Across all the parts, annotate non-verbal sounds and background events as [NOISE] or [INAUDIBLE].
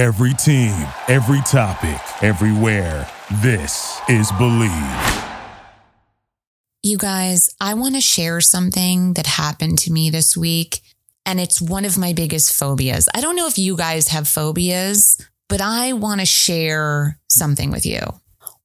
Every team, every topic, everywhere. This is Believe. You guys, I want to share something that happened to me this week, and it's one of my biggest phobias. I don't know if you guys have phobias, but I want to share something with you.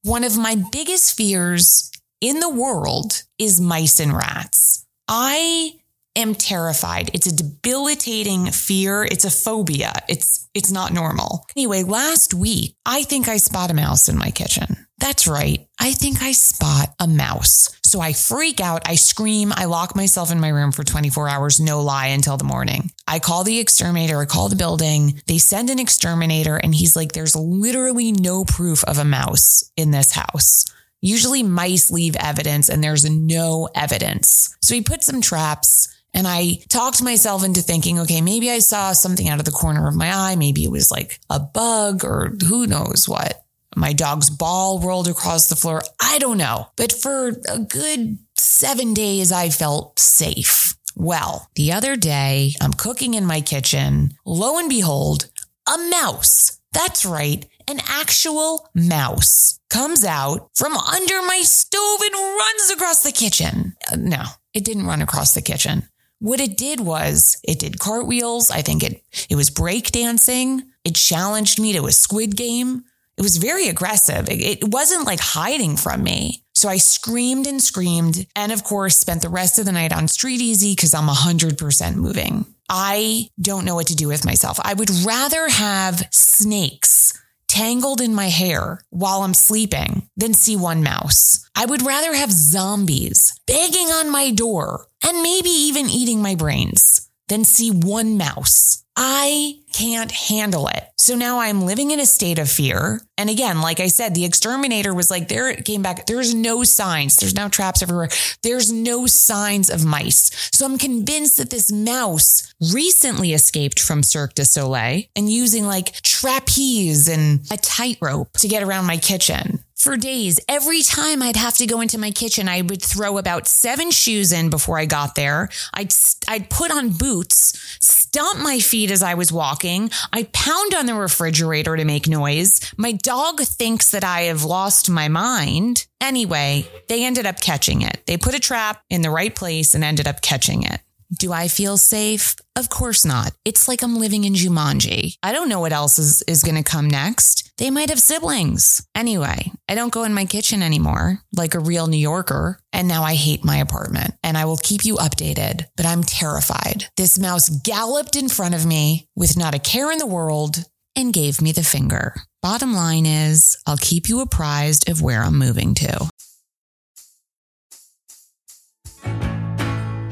One of my biggest fears in the world is mice and rats. I am terrified. It's a debilitating fear. It's a phobia. It's it's not normal. Anyway, last week, I think I spot a mouse in my kitchen. That's right. I think I spot a mouse. So I freak out, I scream, I lock myself in my room for 24 hours, no lie, until the morning. I call the exterminator, I call the building, they send an exterminator, and he's like, there's literally no proof of a mouse in this house. Usually mice leave evidence and there's no evidence. So he put some traps and I talked myself into thinking, okay, maybe I saw something out of the corner of my eye. Maybe it was like a bug or who knows what. My dog's ball rolled across the floor. I don't know. But for a good seven days, I felt safe. Well, the other day, I'm cooking in my kitchen. Lo and behold, a mouse. That's right. An actual mouse comes out from under my stove and runs across the kitchen. Uh, no, it didn't run across the kitchen. What it did was it did cartwheels. I think it, it was breakdancing. It challenged me to a squid game. It was very aggressive. It, it wasn't like hiding from me. So I screamed and screamed. And of course, spent the rest of the night on StreetEasy because I'm 100% moving. I don't know what to do with myself. I would rather have snakes tangled in my hair while I'm sleeping than see one mouse. I would rather have zombies begging on my door and maybe even eating my brains than see one mouse. I can't handle it. So now I'm living in a state of fear. And again, like I said, the exterminator was like, there it came back. There's no signs. There's now traps everywhere. There's no signs of mice. So I'm convinced that this mouse recently escaped from Cirque du Soleil and using like trapeze and a tightrope to get around my kitchen for days. Every time I'd have to go into my kitchen, I would throw about seven shoes in before I got there. I'd, I'd put on boots, stomp my feet as I was walking. I pound on the refrigerator to make noise. My dog thinks that I have lost my mind. Anyway, they ended up catching it. They put a trap in the right place and ended up catching it. Do I feel safe? Of course not. It's like I'm living in Jumanji. I don't know what else is, is going to come next. They might have siblings. Anyway, I don't go in my kitchen anymore like a real New Yorker. And now I hate my apartment and I will keep you updated, but I'm terrified. This mouse galloped in front of me with not a care in the world and gave me the finger. Bottom line is, I'll keep you apprised of where I'm moving to.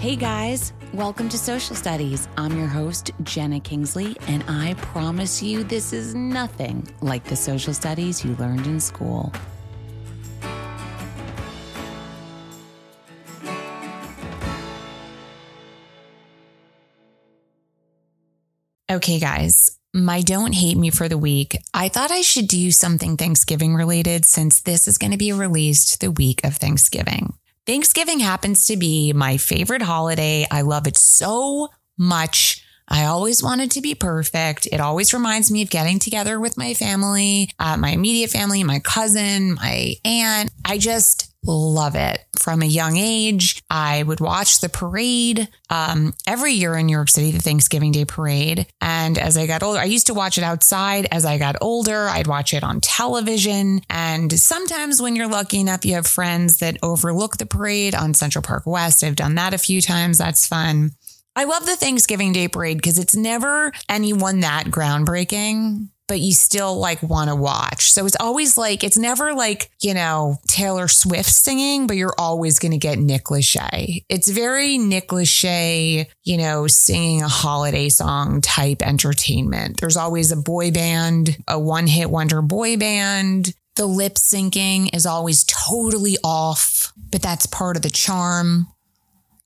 Hey guys, welcome to Social Studies. I'm your host, Jena Kingsley, and I promise you this is nothing like the social studies you learned in school. Okay, guys, my don't hate me for the week. I thought I should do something Thanksgiving related since this is going to be released the week of Thanksgiving. Thanksgiving happens to be my favorite holiday. I love it so much. I always wanted to be perfect. It always reminds me of getting together with my family, uh, my immediate family, my cousin, my aunt. I just love it from a young age. I would watch the parade um, every year in New York City, the Thanksgiving Day parade. And as I got older, I used to watch it outside. As I got older, I'd watch it on television. And sometimes when you're lucky enough, you have friends that overlook the parade on Central Park West. I've done that a few times. That's fun. I love the Thanksgiving Day parade because it's never anyone that groundbreaking but you still like want to watch. So it's always like, it's never like, you know, Taylor Swift singing, but you're always going to get Nick Lachey. It's very Nick Lachey, you know, singing a holiday song type entertainment. There's always a boy band, a one hit wonder boy band. The lip syncing is always totally off, but that's part of the charm.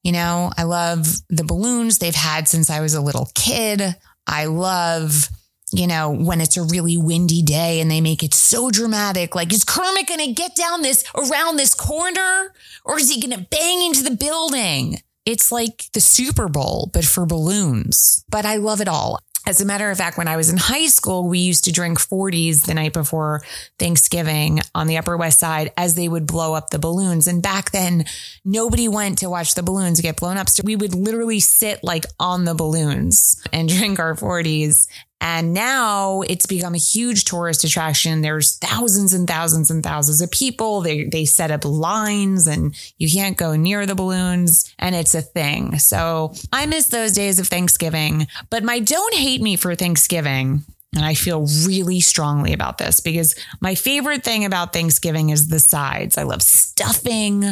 You know, I love the balloons they've had since I was a little kid. I love you know, when it's a really windy day and they make it so dramatic. Like, is Kermit going to get down this around this corner or is he going to bang into the building? It's like the Super Bowl, but for balloons. But I love it all. As a matter of fact, when I was in high school, we used to drink 40s the night before Thanksgiving on the Upper West Side as they would blow up the balloons. And back then, nobody went to watch the balloons get blown up. So we would literally sit like on the balloons and [LAUGHS] drink our 40s. And now it's become a huge tourist attraction. There's thousands and thousands and thousands of people. They, they set up lines and you can't go near the balloons and it's a thing. So I miss those days of Thanksgiving, but my don't hate me for Thanksgiving. And I feel really strongly about this because my favorite thing about Thanksgiving is the sides. I love stuffing.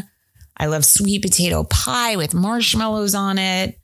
I love sweet potato pie with marshmallows on it.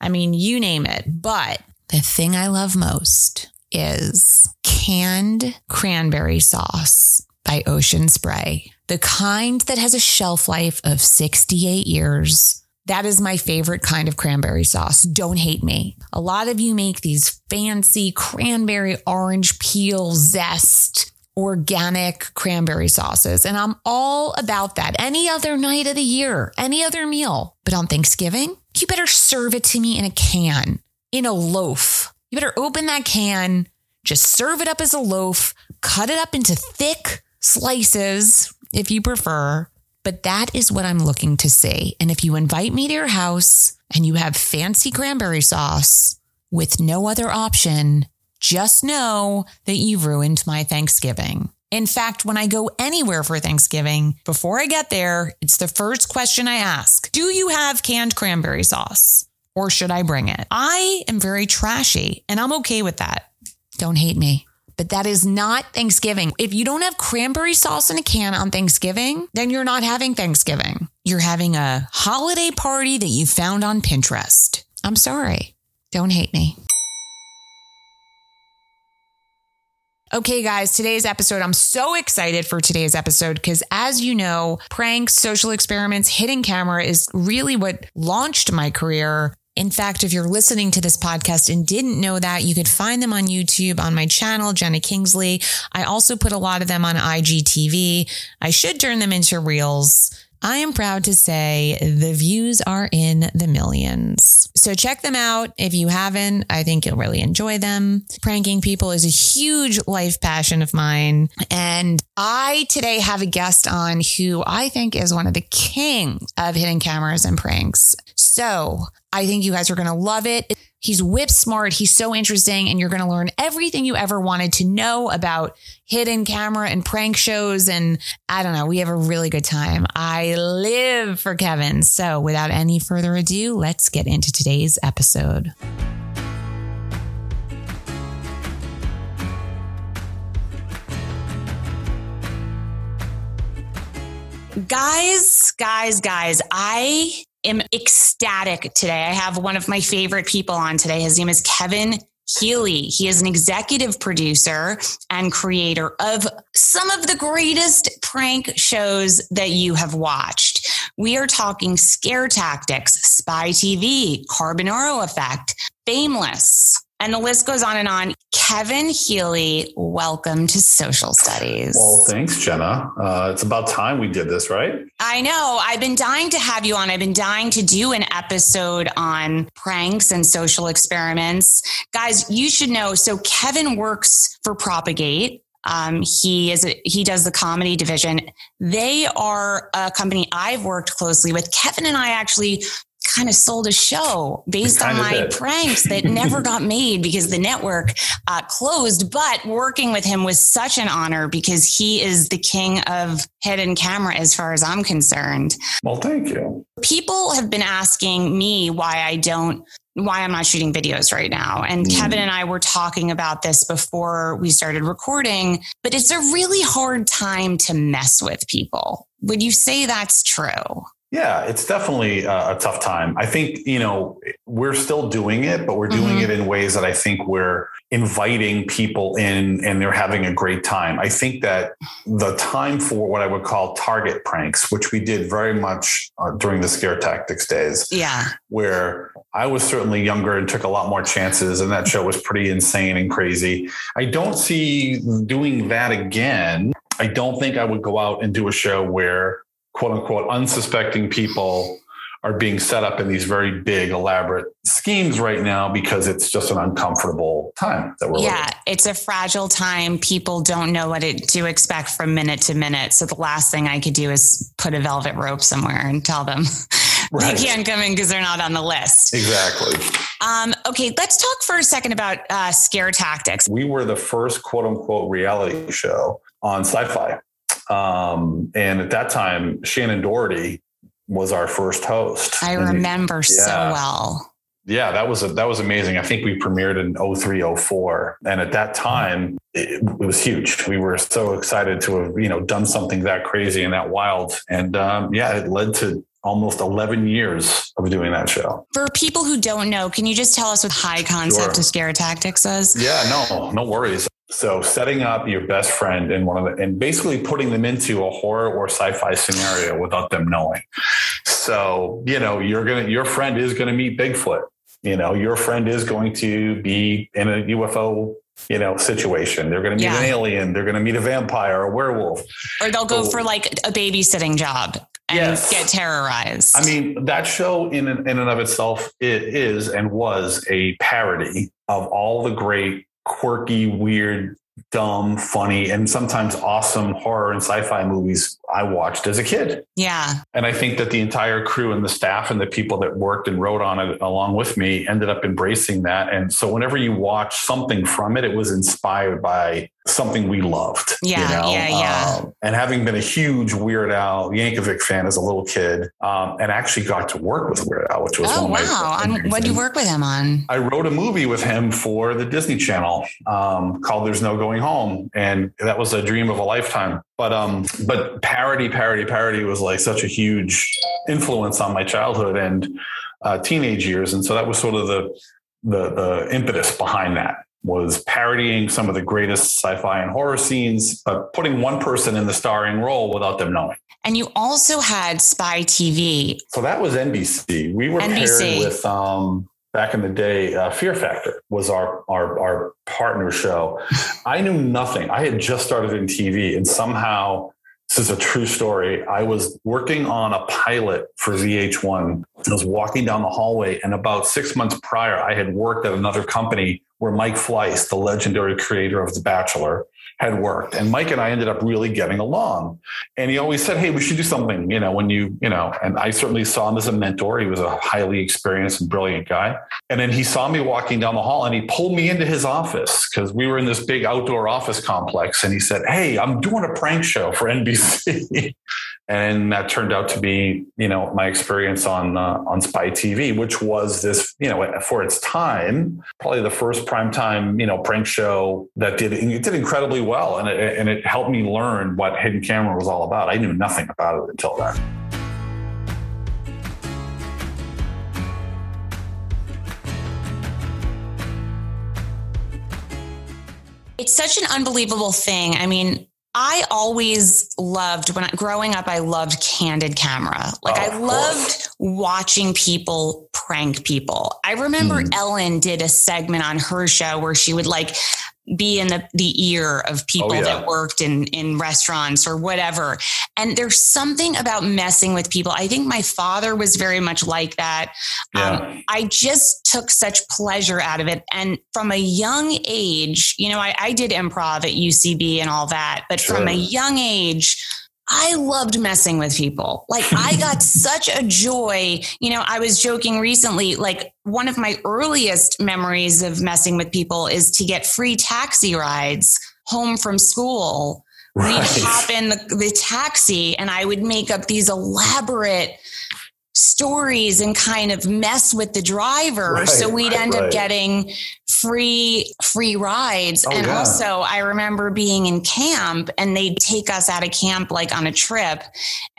I mean, you name it. But the thing I love most is canned cranberry sauce by Ocean Spray, the kind that has a shelf life of 68 years. That is my favorite kind of cranberry sauce. Don't hate me. A lot of you make these fancy cranberry orange peel zest organic cranberry sauces. And I'm all about that any other night of the year, any other meal. But on Thanksgiving, you better serve it to me in a can in a loaf. You better open that can, just serve it up as a loaf, cut it up into thick slices if you prefer. But that is what I'm looking to see. And if you invite me to your house and you have fancy cranberry sauce with no other option, just know that you've ruined my Thanksgiving. In fact, when I go anywhere for Thanksgiving, before I get there, it's the first question I ask Do you have canned cranberry sauce? Or should I bring it? I am very trashy and I'm okay with that. Don't hate me. But that is not Thanksgiving. If you don't have cranberry sauce in a can on Thanksgiving, then you're not having Thanksgiving. You're having a holiday party that you found on Pinterest. I'm sorry. Don't hate me. Okay, guys, today's episode, I'm so excited for today's episode because, as you know, pranks, social experiments, hidden camera is really what launched my career. In fact, if you're listening to this podcast and didn't know that, you could find them on YouTube on my channel, Jena Kingsley. I also put a lot of them on IGTV. I should turn them into reels. I am proud to say the views are in the millions. So check them out if you haven't. I think you'll really enjoy them. Pranking people is a huge life passion of mine. And I today have a guest on who I think is one of the kings of hidden cameras and pranks. So I think you guys are going to love it. He's whip smart. He's so interesting. And you're going to learn everything you ever wanted to know about hidden camera and prank shows. And I don't know, we have a really good time. I live for Kevin. So without any further ado, let's get into today's episode. Guys, guys, guys, I am ecstatic today. I have one of my favorite people on today. His name is Kevin Healey. He is an executive producer and creator of some of the greatest prank shows that you have watched. We are talking Scare Tactics, Spy TV, Carbonaro Effect, Fameless, and the list goes on and on. Kevin Healey, welcome to Social Studies. Well, thanks, Jena. Uh, it's about time we did this, right? I know. I've been dying to have you on. I've been dying to do an episode on pranks and social experiments. Guys, you should know. So, Kevin works for Propagate. Um, he is a, he does the comedy division. They are a company I've worked closely with. Kevin and I actually kind of sold a show based on my did. pranks that [LAUGHS] never got made because the network uh, closed. But working with him was such an honor because he is the king of hidden camera as far as I'm concerned. Well, thank you. People have been asking me why I don't why I'm not shooting videos right now. And mm. Kevin and I were talking about this before we started recording, but it's a really hard time to mess with people. Would you say that's true? Yeah, it's definitely a, tough time. I think, you know, we're still doing it, but we're doing mm-hmm. it in ways that I think we're inviting people in and they're having a great time. I think that the time for what I would call target pranks, which we did very much uh, during the scare tactics days. Yeah. Where I was certainly younger and took a lot more chances, and that show was pretty insane and crazy. I don't see doing that again. I don't think I would go out and do a show where quote unquote unsuspecting people are being set up in these very big, elaborate schemes right now because it's just an uncomfortable time that we're yeah living. it's a fragile time people don't know what it, to expect from minute to minute so the last thing i could do is put a velvet rope somewhere and tell them [LAUGHS] Right. they can't come in because they're not on the list Exactly. um, okay let's talk for a second about uh, scare tactics We were the first quote unquote reality show on sci fi. Um, and at that time, Shannon Doherty was our first host. i remember so Yeah. well Yeah, that was a, that was amazing. I think we premiered in 03, 04. and at that time it, it was huge. We were so excited to have you know done something that crazy and that wild, and um, yeah, it led to almost 11 years of doing that show. for people who don't know can you just tell us what high concept Sure. of scare tactics is Yeah, no, no worries. So setting up your best friend in one of the, and basically putting them into a horror or sci-fi scenario without them knowing. So, you know, you're going to, your friend is going to meet Bigfoot. You know, your friend is going to be in a UFO, you know, situation. They're going to meet Yeah. an alien. They're going to meet a vampire, a werewolf. or they'll go So- for like a babysitting job and Yes. get terrorized I mean, that show in and, in and of itself, it is and was a parody of all the great, quirky, weird, dumb, funny, and sometimes awesome horror and sci-fi movies I watched as a kid. yeah And I think that the entire crew and the staff and the people that worked and wrote on it along with me ended up embracing that. And so whenever you watch something from it, it was inspired by something we loved. Yeah, you know? yeah, yeah. Um, and having been a huge Weird Al Yankovic fan as a little kid, um, and actually got to work with Weird Al, which was oh one of my wow on, what do you work with him on I wrote a movie with him for the Disney Channel um, called "There's No Going Home," and that was a dream of a lifetime. But um, but parody, parody, parody was like such a huge influence on my childhood and uh, teenage years, and so that was sort of the the the impetus behind that was parodying some of the greatest sci-fi and horror scenes, but putting one person in the starring role without them knowing. And you also had Spy TV. So that was NBC. We were NBC. paired with um, back in the day. Uh, Fear Factor was our our our partner show. [LAUGHS] I knew nothing. I had just started in TV, and somehow this is a true story. I was working on a pilot for VH1. I was walking down the hallway, and about six months prior, I had worked at another company where Mike Fleiss, the legendary creator of The Bachelor, had worked. And Mike and I ended up really getting along. And he always said, Hey, we should do something, you know, when you, you know, and I certainly saw him as a mentor. He was a highly experienced and brilliant guy. And then he saw me walking down the hall and he pulled me into his office because we were in this big outdoor office complex. And he said, Hey, I'm doing a prank show for NBC. [LAUGHS] and that turned out to be, you know, my experience on uh, on Spy TV, which was this, you know, for its time, probably the first primetime, you know, prank show that did it did incredibly well, and it, and it helped me learn what hidden camera was all about. I knew nothing about it until then. It's such an unbelievable thing. I mean, I always loved when I, growing up, I loved candid camera. Like Oh, I loved watching people prank people. I remember Hmm. Ellen did a segment on her show where she would like be in the, the ear of people Oh, yeah. that worked in, in restaurants or whatever. And there's something about messing with people. I think my father was very much like that. Yeah. Um, I just took such pleasure out of it. And from a young age, you know, I, I did improv at UCB and all that, but from a young age, I loved messing with people. Like I got [LAUGHS] such a joy. You know, I was joking recently, like one of my earliest memories of messing with people is to get free taxi rides home from school. We'd hop in the, the taxi and I would make up these elaborate stories and kind of mess with the driver. Right, so we'd right, end up getting free free rides. Oh, and yeah. also I remember being in camp and they'd take us out of camp like on a trip.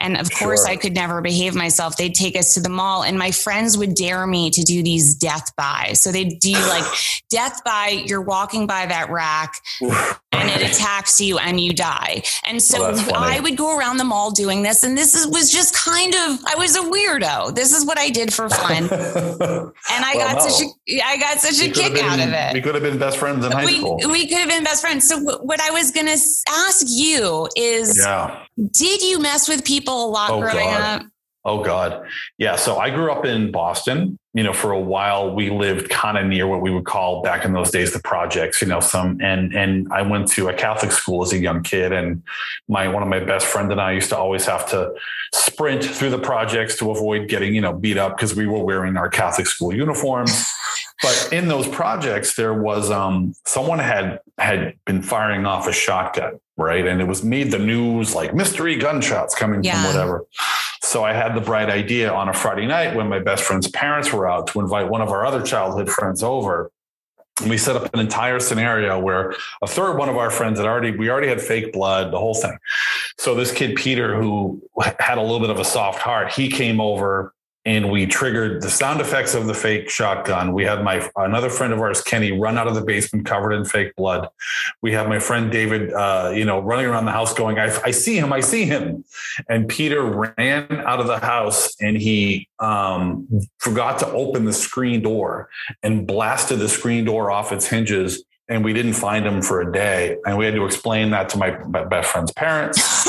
And of course I could never behave myself. They'd take us to the mall and my friends would dare me to do these death buys. So they'd do like [SIGHS] death buy, you're walking by that rack [SIGHS] and it attacks you and you die. And so Well. I would go around the mall doing this. And this is, was just kind of, I was a weirdo. This is what I did for fun. [LAUGHS] And I Well, got no. such a, I got such a We have kick out of it We could have been best friends in high we, school. we could have been best friends. So wh- what I was going to ask you is, yeah. did you mess with people a lot Oh, growing God. up? Oh God. Yeah. So I grew up in Boston. You know, for a while we lived kind of near what we would call back in those days the projects, you know, some and and I went to a Catholic school as a young kid. And my one of my best friend and I used to always have to sprint through the projects to avoid getting, you know, beat up because we were wearing our Catholic school uniforms. [LAUGHS] but in those projects, there was um someone had had been firing off a shotgun, right? And it was made the news like mystery gunshots coming yeah. from whatever. So I had the bright idea on a Friday night when my best friend's parents were out to invite one of our other childhood friends over. And we set up an entire scenario where a third one of our friends had already, we already had fake blood, the whole thing. So this kid, Peter, who had a little bit of a soft heart, he came over and we triggered the sound effects of the fake shotgun. We had my another friend of ours, Kenny, run out of the basement covered in fake blood. We have my friend David, uh, you know, running around the house going, I, I, see him, I see him." And Peter ran out of the house and he um, forgot to open the screen door and blasted the screen door off its hinges. And we didn't find him for a day, and we had to explain that to my best friend's parents.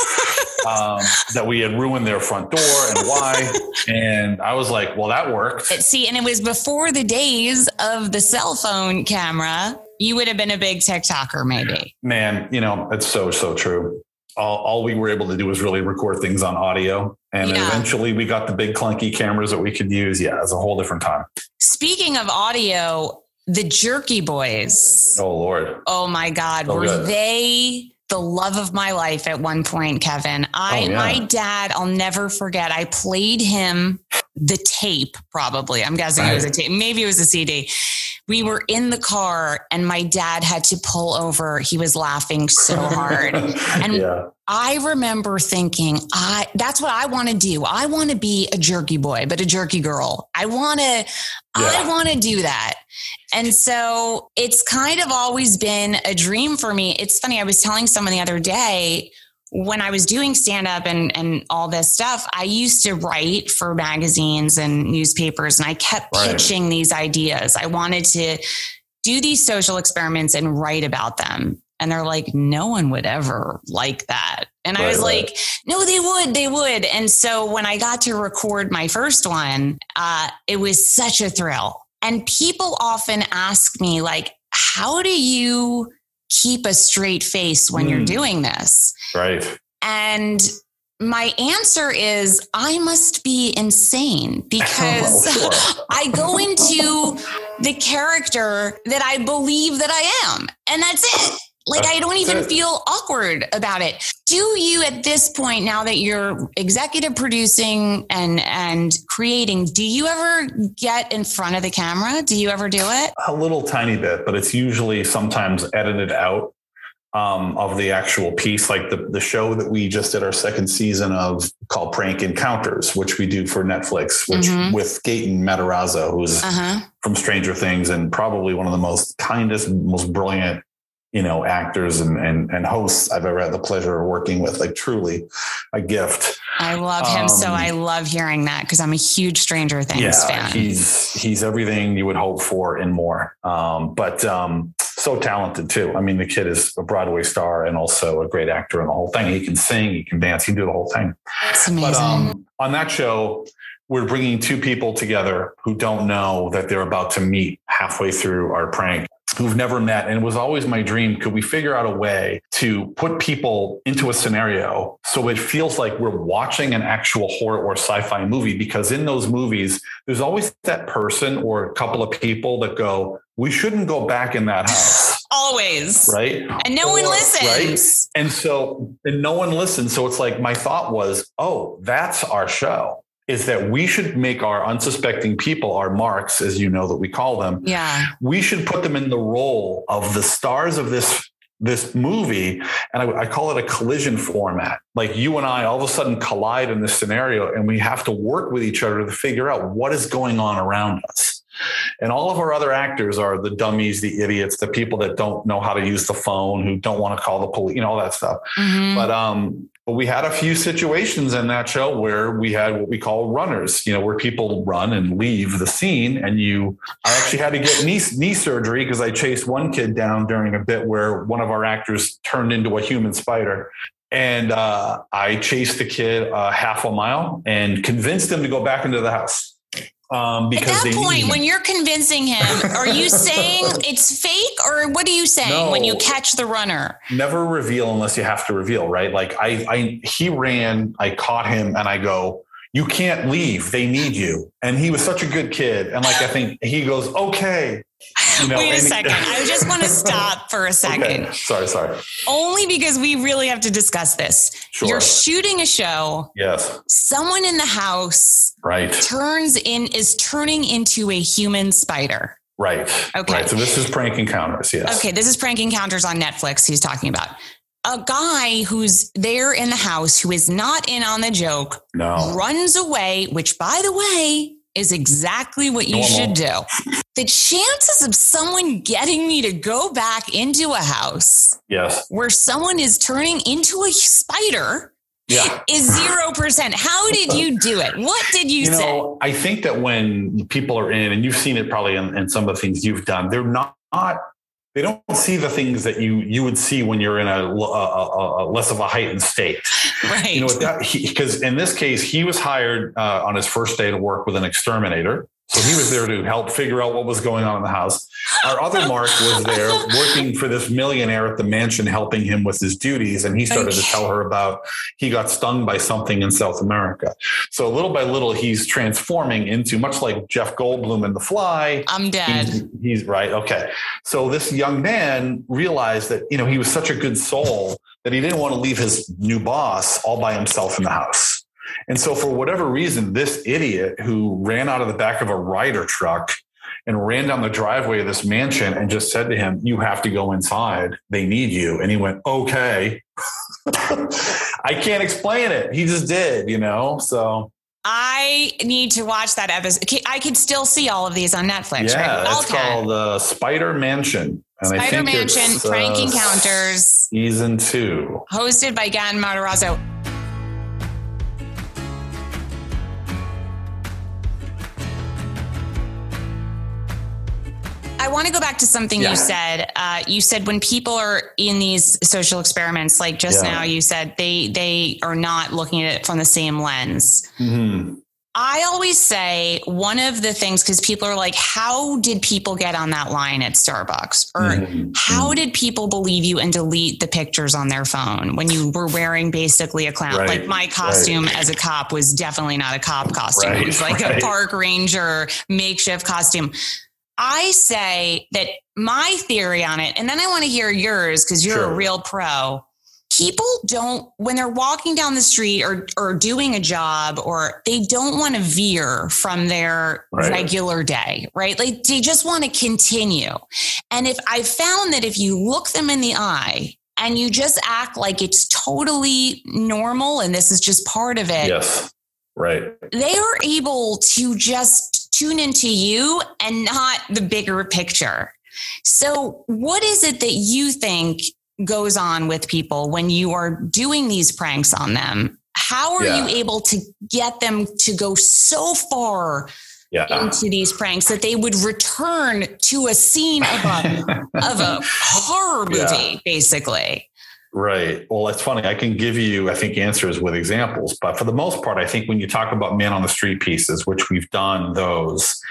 Um, that we had ruined their front door and why. and I was like, well, that worked. See, and it was before the days of the cell phone camera. You would have been a big TikToker, maybe. Man, you know, it's so, so true. All, all we were able to do was really record things on audio. And yeah. eventually we got the big clunky cameras that we could use. Yeah, it's a whole different time. Speaking of audio, the Jerky Boys. Oh, Lord. Oh, my God. So were good. they the love of my life at one point, Kevin. I, oh, yeah. my dad, I'll never forget. I played him the tape, probably. I'm guessing right. it was a tape. Maybe it was a CD. We were in the car and my dad had to pull over. He was laughing so hard. [LAUGHS] and yeah. I remember thinking, I that's what I want to do. I want to be a jerky boy, but a jerky girl. I want to yeah. I want to do that. And so it's kind of always been a dream for me. It's funny, I was telling someone the other day when I was doing stand up and, and all this stuff, I used to write for magazines and newspapers, and I kept right. pitching these ideas. I wanted to do these social experiments and write about them. And they're like, no one would ever like that. And right, I was right. like, no, they would, they would. And so when I got to record my first one, uh, it was such a thrill and people often ask me, like, how do you keep a straight face when mm. you're hmm. doing this? Right. And my answer is I must be insane [LAUGHS] because oh. [LAUGHS] I go into the character that I believe that I am. And that's it. Like I don't even feel awkward about it. Do you at this point now that you're executive producing and and creating, do you ever get in front of the camera? Do you ever do it? A little tiny bit, but it's usually sometimes edited out um, of the actual piece, like the, the show that we just did our second season of called Prank Encounters, which we do for Netflix, which mm-hmm. with Gaten Matarazzo, who's uh-huh. from Stranger Things and probably one of the most kindest, most brilliant you know, actors and, and, and hosts I've ever had the pleasure of working with. Like truly a gift. I love him. Um, so I love hearing that because I'm a huge Stranger Things yeah, fan. He's, he's everything you would hope for and more. Um, but, um, so talented too. I mean, the kid is a Broadway star and also a great actor in the whole thing. He can sing, he can dance, he can do the whole thing. That's amazing. But, um, on that show, we're bringing two people together who don't know that they're about to meet halfway through our prank who've never met. And it was always my dream could we figure out a way to put people into a scenario so it feels like we're watching an actual horror or sci fi movie? Because in those movies, there's always that person or a couple of people that go, we shouldn't go back in that house. [LAUGHS] Always. Right. And no or, one listens. Right? And so, and no one listens. So it's like my thought was, oh, that's our show is that we should make our unsuspecting people our marks, as you know that we call them. Yeah. We should put them in the role of the stars of this this movie and I, I, call it a collision format like you and i all of a sudden collide in this scenario and we have to work with each other to figure out what is going on around us and all of our other actors are the dummies the idiots the people that don't know how to use the phone who don't want to call the police you know all that stuff mm-hmm. but um but we had a few situations in that show where we had what we call runners, you know, where people run and leave the scene. And you, I actually had to get knee, knee surgery because I chased one kid down during a bit where one of our actors turned into a human spider. And uh, I chased the kid uh, half a mile and convinced him to go back into the house. Um, because At that point, when you're convincing him, are you [LAUGHS] saying it's fake or what are you saying no, when you catch the runner? Never reveal unless you have to reveal, right? Like I, I, he ran, I caught him and I go, you can't leave. They need you. And he was such a good kid. And like, I think he goes, okay. [LAUGHS] Wait a second. I just want to [LAUGHS] stop for a second. Okay. Sorry, sorry. Only because we really have to discuss this. Sure. You're shooting a show. Yes. Someone in the house right turns in is turning into a human spider. Right. Okay. Right. So this is prank encounters. Yes. Okay. This is prank encounters on Netflix. He's talking about a guy who's there in the house who is not in on the joke no. runs away, which by the way is exactly what you Normal. should do. The chances of someone getting me to go back into a house yes. where someone is turning into a spider yeah. is zero percent. How did you do it? What did you, you say? Know, I think that when people are in, and you've seen it probably in, in some of the things you've done, they're not, not they don't see the things that you you would see when you're in a, a, a, a less of a heightened state. Right. You know, because in this case, he was hired uh, on his first day to work with an exterminator. So he was there to help figure out what was going on in the house. Our other Mark was there working for this millionaire at the mansion, helping him with his duties. And he started okay. to tell her about he got stung by something in South America. So little by little, he's transforming into much like Jeff Goldblum in The Fly. I'm dead. He's, he's right. Okay. So this young man realized that, you know, he was such a good soul that he didn't want to leave his new boss all by himself in the house. And so, for whatever reason, this idiot who ran out of the back of a Ryder truck and ran down the driveway of this mansion and just said to him, You have to go inside. They need you. And he went, Okay. [LAUGHS] I can't explain it. He just did, you know? So. I need to watch that episode. I can still see all of these on Netflix. Yeah, right? it's called uh, Spider Mansion. And Spider Mansion Prank uh, Encounters season two, hosted by Gaten Matarazzo. Want to go back to something yeah. you said. Uh, you said when people are in these social experiments, like just yeah. now, you said they they are not looking at it from the same lens. Mm-hmm. I always say one of the things because people are like, how did people get on that line at Starbucks? Or mm-hmm. how mm-hmm. did people believe you and delete the pictures on their phone when you were wearing basically a clown? Right. Like my costume right. as a cop was definitely not a cop costume. Right. It was like a park ranger makeshift costume. I say that my theory on it, and then I want to hear yours because you're sure. a real pro. People don't, when they're walking down the street or, or doing a job, or they don't want to veer from their right. regular day, right? Like they just want to continue. And if I found that if you look them in the eye and you just act like it's totally normal and this is just part of it. Yes. Right. They are able to just tune into you and not the bigger picture. So, what is it that you think goes on with people when you are doing these pranks on them? How are yeah. you able to get them to go so far yeah. into these pranks that they would return to a scene of a, of a horror [LAUGHS] movie, yeah. basically? Right. Well, it's funny. I can give you, I think, answers with examples, but for the most part, I think when you talk about man on the street pieces, which we've done those,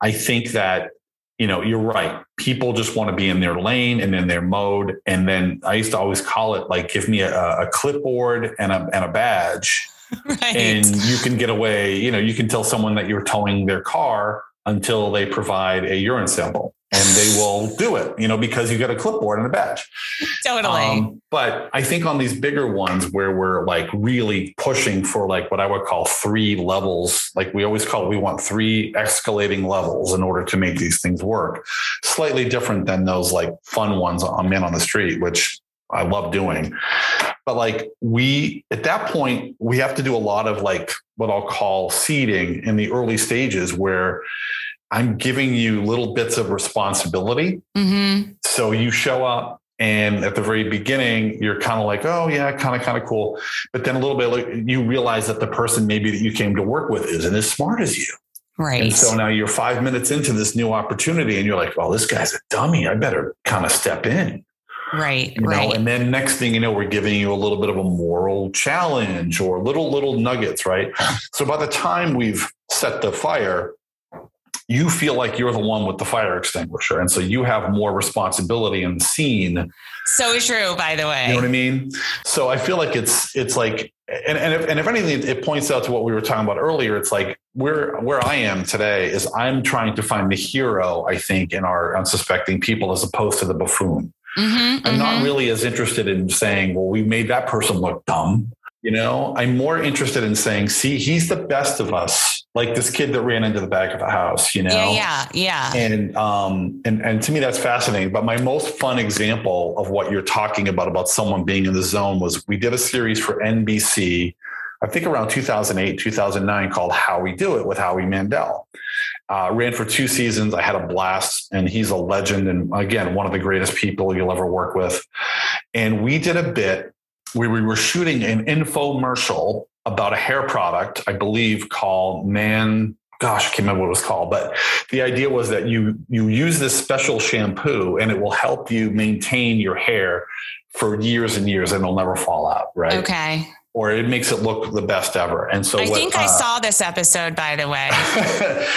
I think that, you know, you're right. People just want to be in their lane and in their mode. And then I used to always call it like, give me a, a clipboard and a, and a badge. [LAUGHS] Right. And you can get away, you know, you can tell someone that you're towing their car until they provide a urine sample and they [LAUGHS] will do it, you know, because you got a clipboard and a badge. Totally. Um, but I think on these bigger ones where we're like really pushing for like what I would call three levels, like we always call it, we want three escalating levels in order to make these things work. Slightly different than those like fun ones on Men on the Street, which I love doing. But like we, at that point, we have to do a lot of like what I'll call seeding in the early stages where I'm giving you little bits of responsibility. Mm-hmm. So you show up and at the very beginning, you're kind of like, oh yeah, kind of, kind of cool. But then a little bit, you realize that the person maybe that you came to work with isn't as smart as you. Right. And so now you're five minutes into this new opportunity and you're like, well, this guy's a dummy. I better kind of step in. Right. You know, right. and then next thing you know, we're giving you a little bit of a moral challenge or little, little nuggets, right? So by the time we've set the fire, you feel like you're the one with the fire extinguisher. And so you have more responsibility in the scene. So true, by the way. You know what I mean? So I feel like it's, it's like, and, and if, and if anything, it points out to what we were talking about earlier. It's like where, where I am today is I'm trying to find the hero, I think, in our unsuspecting people as opposed to the buffoon. Mm-hmm, I'm not mm-hmm. really as interested in saying, well, we made that person look dumb. You know, I'm more interested in saying, see, he's the best of us, like this kid that ran into the back of the house, you know? Yeah, yeah, yeah. And um and and to me that's fascinating. But my most fun example of what you're talking about about someone being in the zone was we did a series for NBC, I think around 2008, 2009, called Howie Do It with Howie Mandel. Uh, ran for two seasons. I had a blast, and he's a legend, and again, one of the greatest people you'll ever work with. And we did a bit where we were shooting an infomercial about a hair product, I believe, called Man. Gosh, I can't remember what it was called, but the idea was that you you use this special shampoo and it will help you maintain your hair for years and years, and it'll never fall out, right? Okay. Or it makes it look the best ever. And so I what, think I uh, saw this episode, by the way.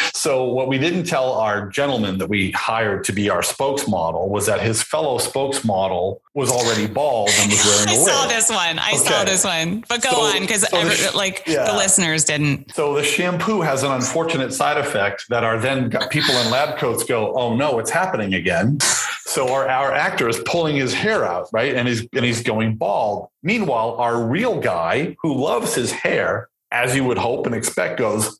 [LAUGHS] so what we didn't tell our gentleman that we hired to be our spokesmodel was that his fellow spokesmodel was already bald and was [LAUGHS] wearing a wig. I saw this one. I saw this one. But go So- on, because so sh- like yeah. the listeners didn't. So the shampoo has an unfortunate side effect that are then people in lab coats go, oh no, it's happening again. [LAUGHS] So our, our actor is pulling his hair out, right? And he's and he's going bald. Meanwhile, our real guy who loves his hair, as you would hope and expect, goes,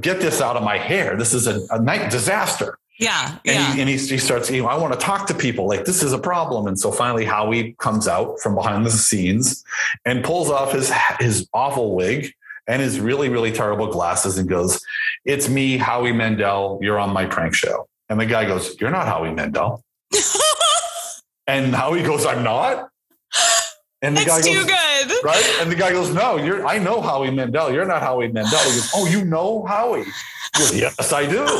get this out of my hair. This is a, a night disaster. Yeah, And, yeah. he, and he, he starts, you know, I want to talk to people like this is a problem. And so finally Howie comes out from behind the scenes and pulls off his, his awful wig and his really, really terrible glasses and goes, it's me, Howie Mandel. You're on my prank show. And the guy goes, you're not Howie Mandel. [LAUGHS] and Howie goes, I'm not. And the That's guy too goes, good. right? And the guy goes, "No, you're. I know Howie Mandel. You're not Howie Mandel." He goes, "Oh, you know Howie?" Goes, yes, I do. [LAUGHS]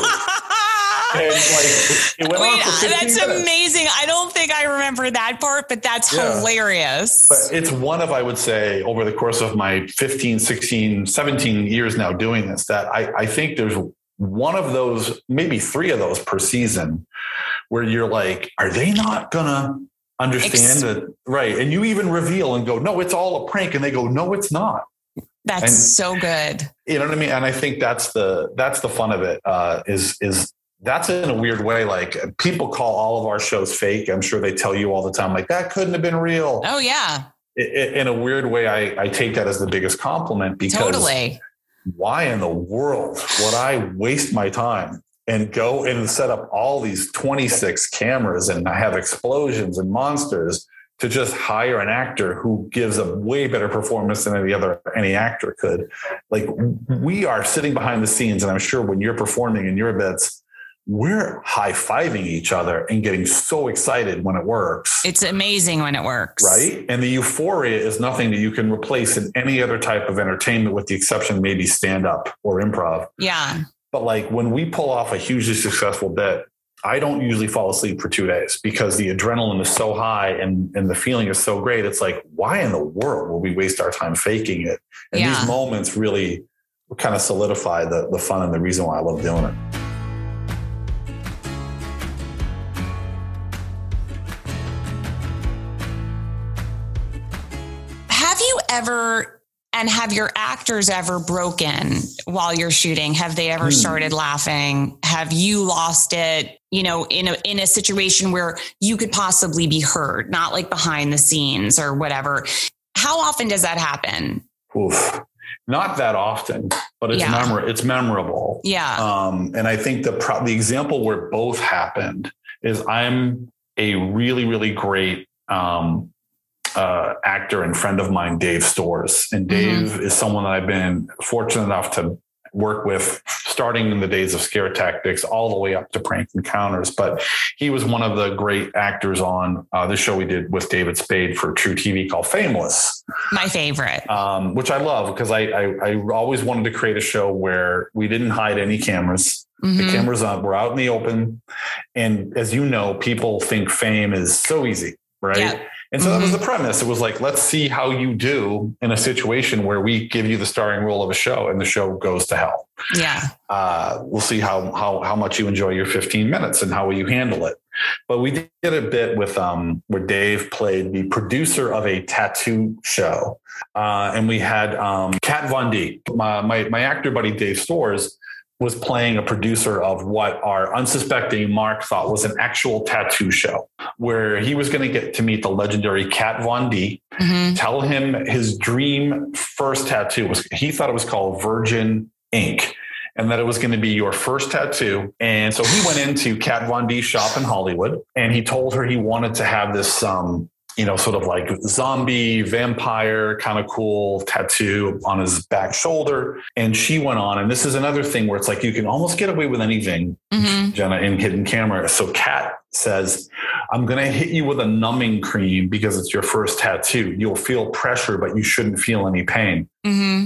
And like, it went on Wait, for 15 that's minutes. amazing. I don't think I remember that part, but that's Yeah. hilarious. But it's one of, I would say, over the course of my 15, 16, 17 years now doing this, that I, I think there's one of those, maybe three of those per season, where you're like, are they not gonna understand Ex- that? Right. And you even reveal and go, no, it's all a prank. And they go, no, it's not. that's and- so good. you know what I mean? And I think that's the that's the fun of it. Uh, is is that's in a weird way. Like people call all of our shows fake. I'm sure they tell you all the time, like that couldn't have been real. Oh yeah, I- I- in a weird way, I, I take that as the biggest compliment because totally. why in the world would I waste my time and go and set up all these 26 cameras and have explosions and monsters to just hire an actor who gives a way better performance than any other any actor could. Like we are sitting behind the scenes, and I'm sure when you're performing in your bits, we're high fiving each other and getting so excited when it works. It's amazing when it works. Right. And the euphoria is nothing that you can replace in any other type of entertainment, with the exception maybe stand up or improv. Yeah. But like when we pull off a hugely successful bit, I don't usually fall asleep for two days because the adrenaline is so high and, and the feeling is so great. It's like, why in the world will we waste our time faking it? And Yeah. these moments really kind of solidify the, the fun and the reason why I love doing it. Have you ever and have your actors ever broken while you're shooting? Have they ever Hmm. started laughing? Have you lost it, you know, in a in a situation where you could possibly be heard, not like behind the scenes or whatever? How often does that happen? Oof. Not that often, but it's Yeah. memor- it's memorable. Yeah. Um, and I think the pro- the example where both happened is I'm a really really great um, uh, actor and friend of mine, Dave Stores, and Dave is someone that I've been fortunate enough to work with starting in the days of scare tactics all the way up to prank encounters but he was one of the great actors on uh, the show we did with david spade for truTV called fameless My favorite. um, which I love because I, I I always wanted to create a show where we didn't hide any cameras. The Mhm. cameras on, we're out in the open, and as you know, people think fame is so easy, right? Yeah. And so that was the premise. It was like, let's see how you do in a situation where we give you the starring role of a show and the show goes to hell. Yeah. Uh, we'll see how how how much you enjoy your 15 minutes and how will you handle it. But we did a bit with um where Dave played the producer of a tattoo show, uh, and we had um, Kat Von D, my, my my actor buddy Dave Stores was playing a producer of what our unsuspecting Mark thought was an actual tattoo show, where he was going to get to meet the legendary Kat Von D, hmm tell him his dream first tattoo was he thought it was called Virgin Ink and that it was going to be your first tattoo. And so he went into Kat Von D's shop in Hollywood and he told her he wanted to have this um you know, sort of like zombie vampire kind of cool tattoo on his back shoulder. And she went on, and this is another thing where it's like you can almost get away with anything hmm Jena in hidden camera. So Kat says, I'm going to hit you with a numbing cream because it's your first tattoo. You'll feel pressure, but you shouldn't feel any pain. hmm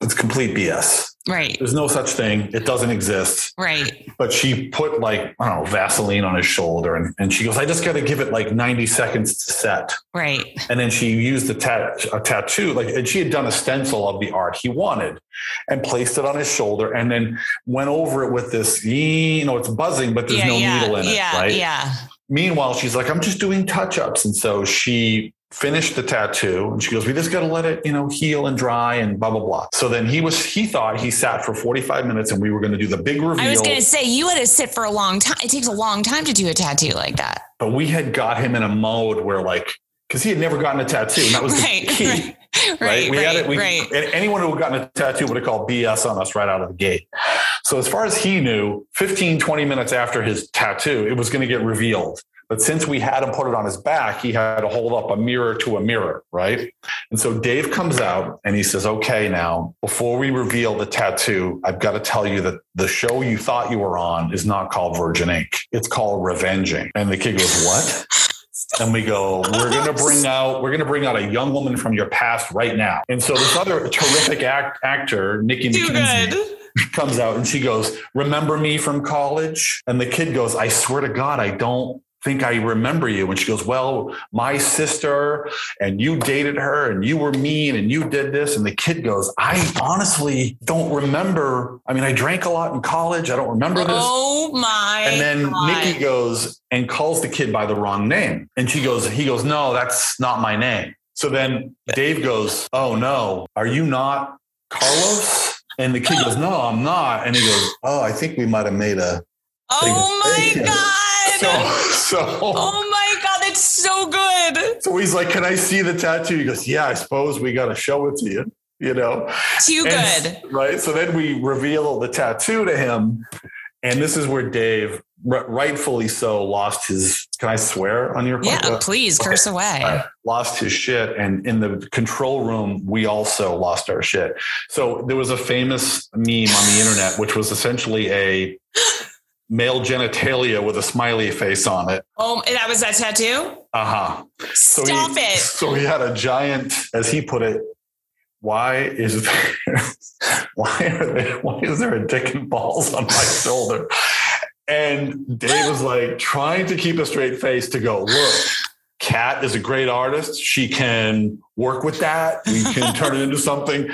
It's complete BS. Right. There's no such thing. It doesn't exist. Right. But she put like, I don't know, Vaseline on his shoulder and, and she goes, I just got to give it like 90 seconds to set. Right. And then she used a, tat- a tattoo, like, and she had done a stencil of the art he wanted and placed it on his shoulder and then went over it with this, you know, it's buzzing, but there's yeah. no yeah. needle in it. yeah. right. Yeah. Meanwhile, she's like, I'm just doing touch ups. And so she finished the tattoo and she goes, We just got to let it, you know, heal and dry and blah, blah, blah. So then he was, he thought he sat for 45 minutes and we were going to do the big reveal. I was going to say you had to sit for a long time. It takes a long time to do a tattoo like that. but we had got him in a mode where, like, because he had never gotten a tattoo. And that was Right. the key. Right. Right. Right. We right, had it. We, right. Anyone who had gotten a tattoo would have called BS on us right out of the gate. So, as far as he knew, 15, 20 minutes after his tattoo, it was going to get revealed. But since we had him put it on his back, he had to hold up a mirror to a mirror. Right. And so Dave comes out and he says, Okay, now, before we reveal the tattoo, I've got to tell you that the show you thought you were on is not called Virgin Ink. It's called Revenging. And the kid goes, What? and we go, we're going to bring out, we're going to bring out a young woman from your past right now. And so this other terrific act, actor, Nikki Too good. comes out and she goes, remember me from college? And the kid goes, I swear to God, I don't think I remember you. And she goes, well, my sister and you dated her and you were mean and you did this. And the kid goes, I honestly don't remember. I mean, I drank a lot in college. I don't remember this. Oh my. And then God. Nikki goes and calls the kid by the wrong name. And she goes, he goes, no, that's not my name. So then Dave goes, oh no, are you not Carlos? And the kid goes, no, I'm not. And he goes, oh, I think we might have made a. Oh my God. So, so, oh my God. That's so good. so he's like, can I see the tattoo? He goes, yeah, I suppose we got to show it to you, you know? Too And- good. right. So then we reveal the tattoo to him. And this is where Dave, r- rightfully so, lost his. Can I swear on your Yeah. podcast? Please curse away. uh, lost his shit. And in the control room, we also lost our shit. So there was a famous meme on the internet, which was essentially a male genitalia with a smiley face on it. Oh, that was that tattoo? Uh huh. So Stop he, it. [LAUGHS] So he had a giant, as he put it. Why is there, [LAUGHS] why are there, why is there a dick and balls on my shoulder? And Dave was like trying to keep a straight face to go, look, Kat is a great artist. She can work with that. We can [LAUGHS] turn it into something.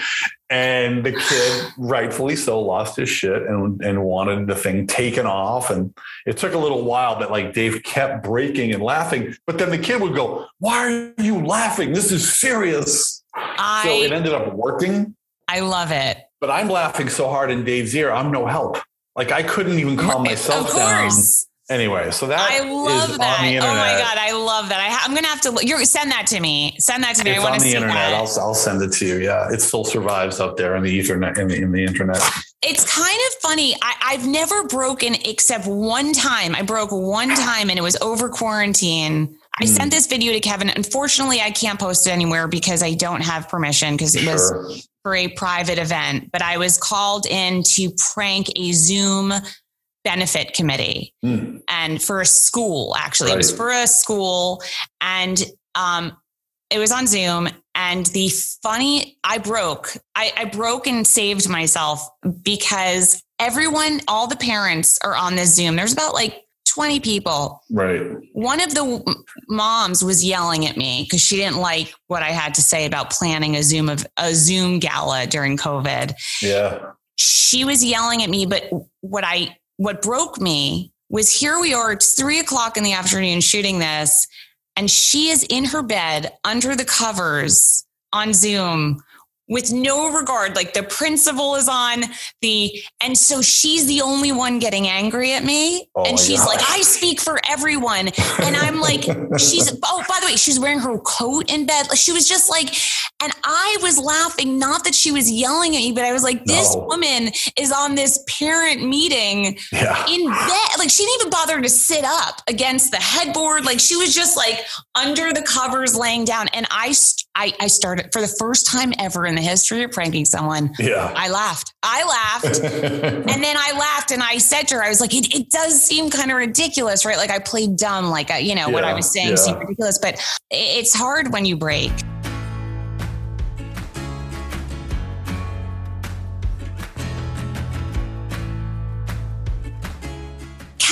And the kid, rightfully so, lost his shit and, and wanted the thing taken off. And it took a little while, but like Dave kept breaking and laughing. But then the kid would go, Why are you laughing? This is serious. So it ended up working. I love it. But I'm laughing so hard in Dave's ear, I'm no help. Like I couldn't even calm myself down. Anyway, so that I is love that. on the internet. Oh my god, I love that. I ha- I'm gonna have to. You're send that to me. Send that to me. It's I want to see internet. that. I'll, I'll send it to you. Yeah, it still survives out there in the ethernet in the in the internet. It's kind of funny. I, I've never broken except one time. I broke one time and it was over quarantine. I Hmm. sent this video to Kevin. Unfortunately, I can't post it anywhere because I don't have permission because it was for a private event. But I was called in to prank a Zoom benefit committee Hmm. and for a school, actually. It was for a school. And um, it was on Zoom. And the funny, I broke. I, I broke and saved myself because everyone, all the parents are on this Zoom. There's about like 20 people. Right. One of the moms was yelling at me because she didn't like what I had to say about planning a Zoom of a Zoom gala during COVID. Yeah. She was yelling at me, but what I what broke me was here we are, it's three o'clock in the afternoon shooting this, and she is in her bed under the covers on Zoom with no regard. Like the principal is on the, and so she's the only one getting angry at me. Oh and she's God. like, I speak for everyone. And I'm like, [LAUGHS] she's, oh, by the way, she's wearing her coat in bed. She was just like, and I was laughing, not that she was yelling at me, but I was like, this No. woman is on this parent meeting Yeah. in bed. Like she didn't even bother to sit up against the headboard. Like she was just like under the covers laying down. And I, st- I, I started for the first time ever in the history of pranking someone. Yeah. I laughed. I laughed. [LAUGHS] and then I laughed and I said to her, I was like, it, it does seem kind of ridiculous, right? Like I played dumb, like, I, you know, what I was saying yeah. seemed ridiculous, but it's hard when you break.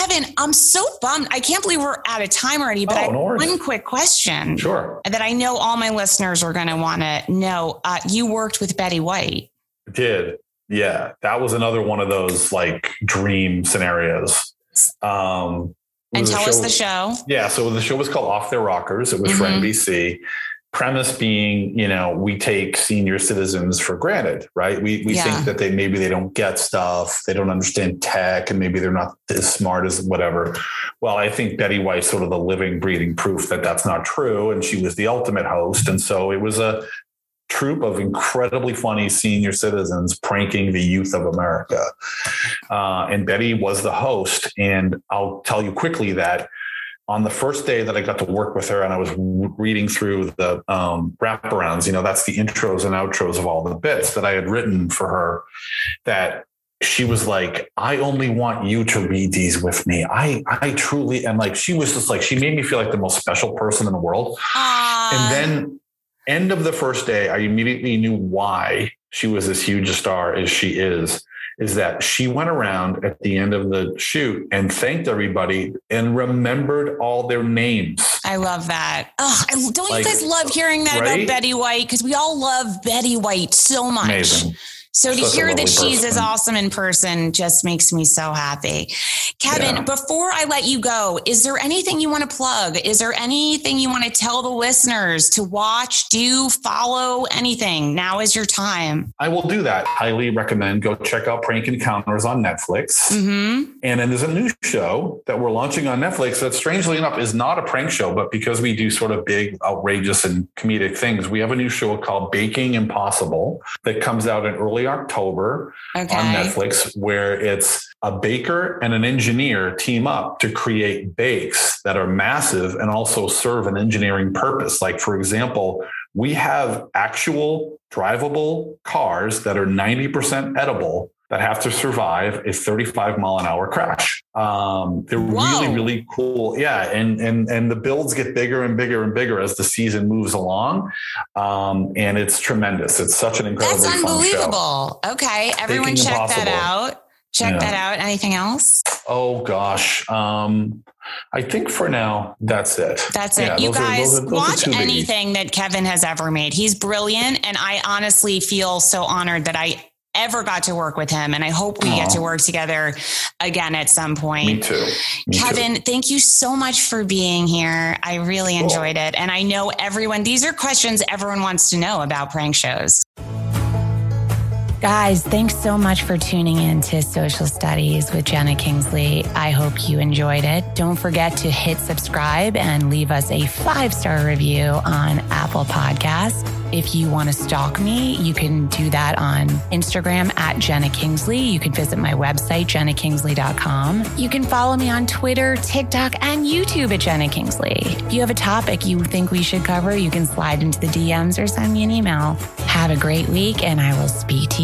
Kevin, I'm so bummed. I can't believe we're out of time already, but Oh, I no one quick question sure. that I know all my listeners are going to want to know. Uh, you worked with Betty White. Did. Yeah. That was another one of those like dream scenarios. Um, And tell us the show. Yeah. So the show was called Off Their Rockers. It was for Mhm. NBC. Premise being, you know, we take senior citizens for granted, right? We we Yeah. think that they maybe they don't get stuff, they don't understand tech, and maybe they're not as smart as whatever. Well, I think Betty White's sort of the living, breathing proof that that's not true, and she was the ultimate host, and so it was a troop of incredibly funny senior citizens pranking the youth of America. Uh, and Betty was the host. And I'll tell you quickly that on the first day that I got to work with her and I was reading through the um, wraparounds, you know, that's the intros and outros of all the bits that I had written for her, that she was like, I only want you to read these with me. I, I truly, and like, she was just like, she made me feel like the most special person in the world. Uh, And then, end of the first day, I immediately knew why she was as huge a star as she is. Is that she went around at the end of the shoot and thanked everybody and remembered all their names. I love that. Oh, I, don't Like, you guys love hearing that right? about Betty White? Because we all love Betty White so much. Amazing. So to Such hear that she's as awesome in person just makes me so happy. Kevin, Yeah. before I let you go, is there anything you want to plug? Is there anything you want to tell the listeners to watch, do, follow, anything? Now is your time. I will do that. Highly recommend go check out Prank Encounters on Netflix. hmm And then there's a new show that we're launching on Netflix that strangely enough is not a prank show, but because we do sort of big, outrageous, and comedic things, we have a new show called Baking Impossible that comes out in early October Okay. on Netflix, where it's a baker and an engineer team up to create bakes that are massive and also serve an engineering purpose. Like, for example, we have actual drivable cars that are 90% edible that have to survive a 35 mile an hour crash. Um, they're Whoa. really, really cool. Yeah. And, and, and the builds get bigger and bigger and bigger as the season moves along. Um, and it's tremendous. It's such an incredible, That's unbelievable. Okay. Everyone check that out. Check Yeah. that out. Anything else? Oh gosh. Um, I think for now that's it. That's it. Yeah, you those are- guys those are- those watch anything that Kevin has ever made. He's brilliant. And I honestly feel so honored that I ever got to work with him. And I hope we get to work together again at some Me point. too. Me too. Kevin, thank you so much for being here. I really Cool. enjoyed it. And I know everyone, these are questions everyone wants to know about prank shows. Guys, thanks so much for tuning in to Social Studies with Jena Kingsley. I hope you enjoyed it. Don't forget to hit subscribe and leave us a five star review on Apple Podcasts. If you want to stalk me, you can do that on Instagram at Jena Kingsley. You can visit my website, jenakingsley.com. You can follow me on Twitter, TikTok, and YouTube at Jena Kingsley. If you have a topic you think we should cover, you can slide into the DMs or send me an email. Have a great week, and I will speak to